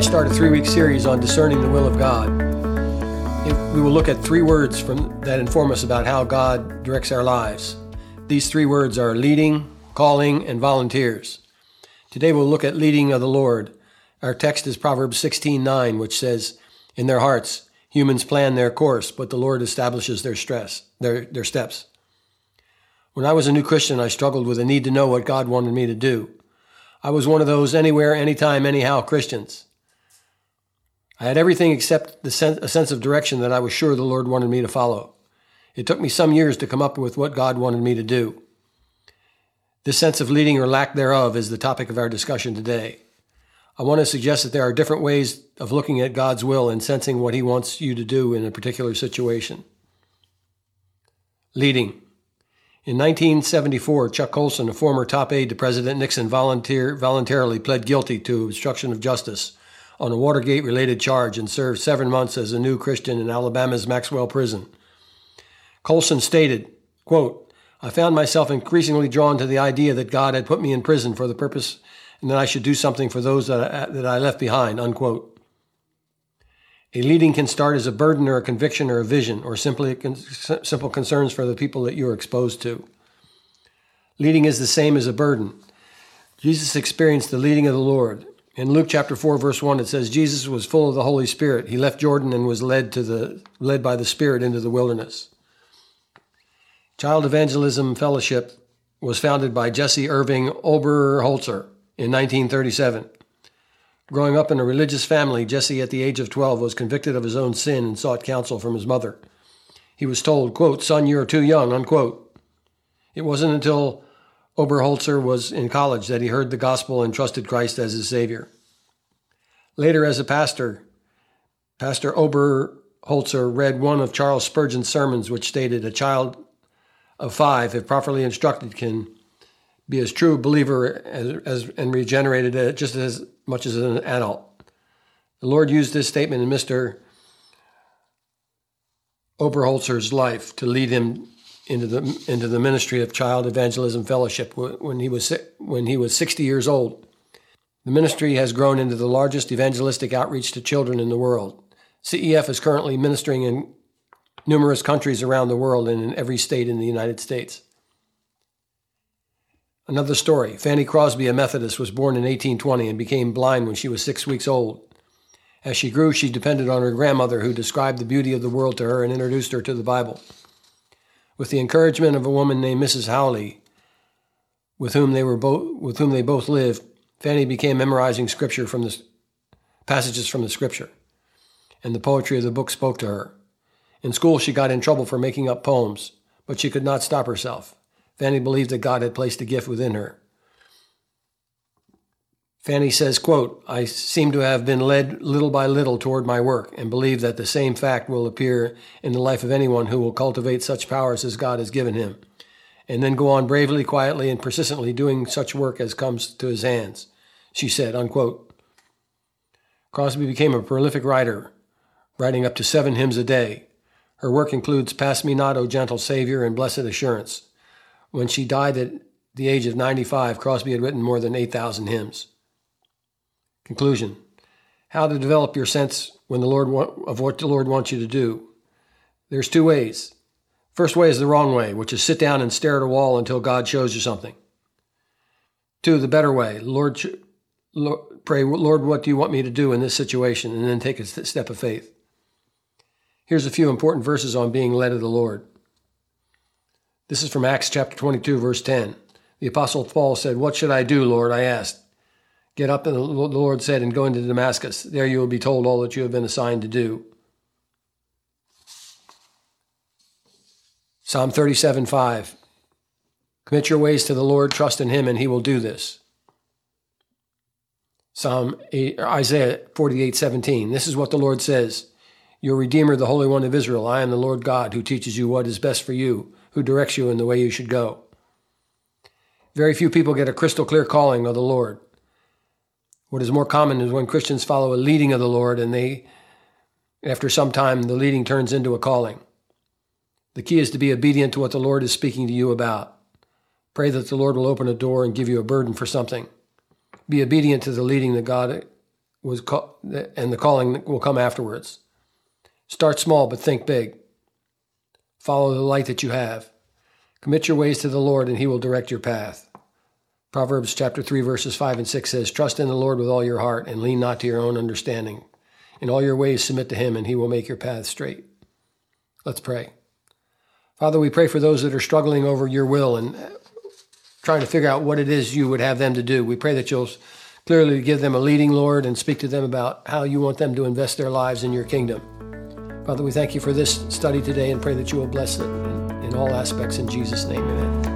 start a three week series on discerning the will of God. We will look at three words from, that inform us about how God directs our lives. These three words are leading, calling, and volunteers. Today we'll look at leading of the Lord. Our text is Proverbs 16:9, which says, "In their hearts humans plan their course, but the Lord establishes their stress, their, their steps." When I was a new Christian, I struggled with a need to know what God wanted me to do. I was one of those anywhere, anytime, anyhow Christians. I had everything except the sen- a sense of direction that I was sure the Lord wanted me to follow. It took me some years to come up with what God wanted me to do. This sense of leading or lack thereof is the topic of our discussion today. I want to suggest that there are different ways of looking at God's will and sensing what He wants you to do in a particular situation. Leading. In 1974, Chuck Colson, a former top aide to President Nixon, volunteer, voluntarily pled guilty to obstruction of justice on a Watergate related charge and served seven months as a new Christian in Alabama's Maxwell Prison. Colson stated, quote, I found myself increasingly drawn to the idea that God had put me in prison for the purpose and that I should do something for those that I, that I left behind, unquote. A leading can start as a burden or a conviction or a vision or simply con- simple concerns for the people that you're exposed to. Leading is the same as a burden. Jesus experienced the leading of the Lord. In Luke chapter 4 verse 1 it says Jesus was full of the Holy Spirit. He left Jordan and was led to the led by the Spirit into the wilderness. Child Evangelism Fellowship was founded by Jesse Irving Overholtzer in 1937. Growing up in a religious family, Jesse, at the age of 12, was convicted of his own sin and sought counsel from his mother. He was told, quote, Son, you're too young, unquote. It wasn't until Overholtzer was in college that he heard the gospel and trusted Christ as his Savior. Later, as a pastor, Pastor Overholtzer read one of Charles Spurgeon's sermons, which stated, A child of five, if properly instructed, can be as true a believer as, as, and regenerated just as much as an adult. The Lord used this statement in Mr. Overholtzer's life to lead him into the into the ministry of Child Evangelism Fellowship when he was when he was 60 years old. The ministry has grown into the largest evangelistic outreach to children in the world. CEF is currently ministering in numerous countries around the world and in every state in the United States. Another story Fanny Crosby, a Methodist, was born in 1820 and became blind when she was six weeks old. As she grew, she depended on her grandmother, who described the beauty of the world to her and introduced her to the Bible. With the encouragement of a woman named Mrs. Hawley, with whom they were both with whom they both lived, Fanny began memorizing scripture from the passages from the scripture, and the poetry of the book spoke to her. In school, she got in trouble for making up poems, but she could not stop herself. Fanny believed that God had placed a gift within her. Fanny says, quote, I seem to have been led little by little toward my work and believe that the same fact will appear in the life of anyone who will cultivate such powers as God has given him, and then go on bravely, quietly, and persistently doing such work as comes to his hands, she said, unquote. Crosby became a prolific writer, writing up to seven hymns a day. Her work includes Pass Me Not, O Gentle Savior, and Blessed Assurance. When she died at the age of 95, Crosby had written more than 8,000 hymns. Conclusion How to develop your sense when the Lord of what the Lord wants you to do. There's two ways. First way is the wrong way, which is sit down and stare at a wall until God shows you something. Two, the better way. Lord, Lord, pray, Lord, what do you want me to do in this situation? And then take a step of faith. Here's a few important verses on being led of the Lord. This is from Acts chapter 22, verse 10. The Apostle Paul said, What should I do, Lord? I asked. Get up, and the Lord said, and go into Damascus. There you will be told all that you have been assigned to do. Psalm 37, 5. Commit your ways to the Lord, trust in him, and he will do this. Psalm 8, Isaiah 48, 17. This is what the Lord says Your Redeemer, the Holy One of Israel, I am the Lord God who teaches you what is best for you who directs you in the way you should go. Very few people get a crystal clear calling of the Lord. What is more common is when Christians follow a leading of the Lord and they, after some time, the leading turns into a calling. The key is to be obedient to what the Lord is speaking to you about. Pray that the Lord will open a door and give you a burden for something. Be obedient to the leading that God was and the calling will come afterwards. Start small, but think big. Follow the light that you have. Commit your ways to the Lord, and He will direct your path. Proverbs chapter 3, verses 5 and 6 says, Trust in the Lord with all your heart, and lean not to your own understanding. In all your ways submit to Him, and He will make your path straight. Let's pray. Father, we pray for those that are struggling over your will and uh, trying to figure out what it is you would have them to do. We pray that you'll clearly give them a leading, Lord, and speak to them about how you want them to invest their lives in your kingdom. Father, we thank you for this study today and pray that you will bless it in, all aspects. In Jesus' name, amen.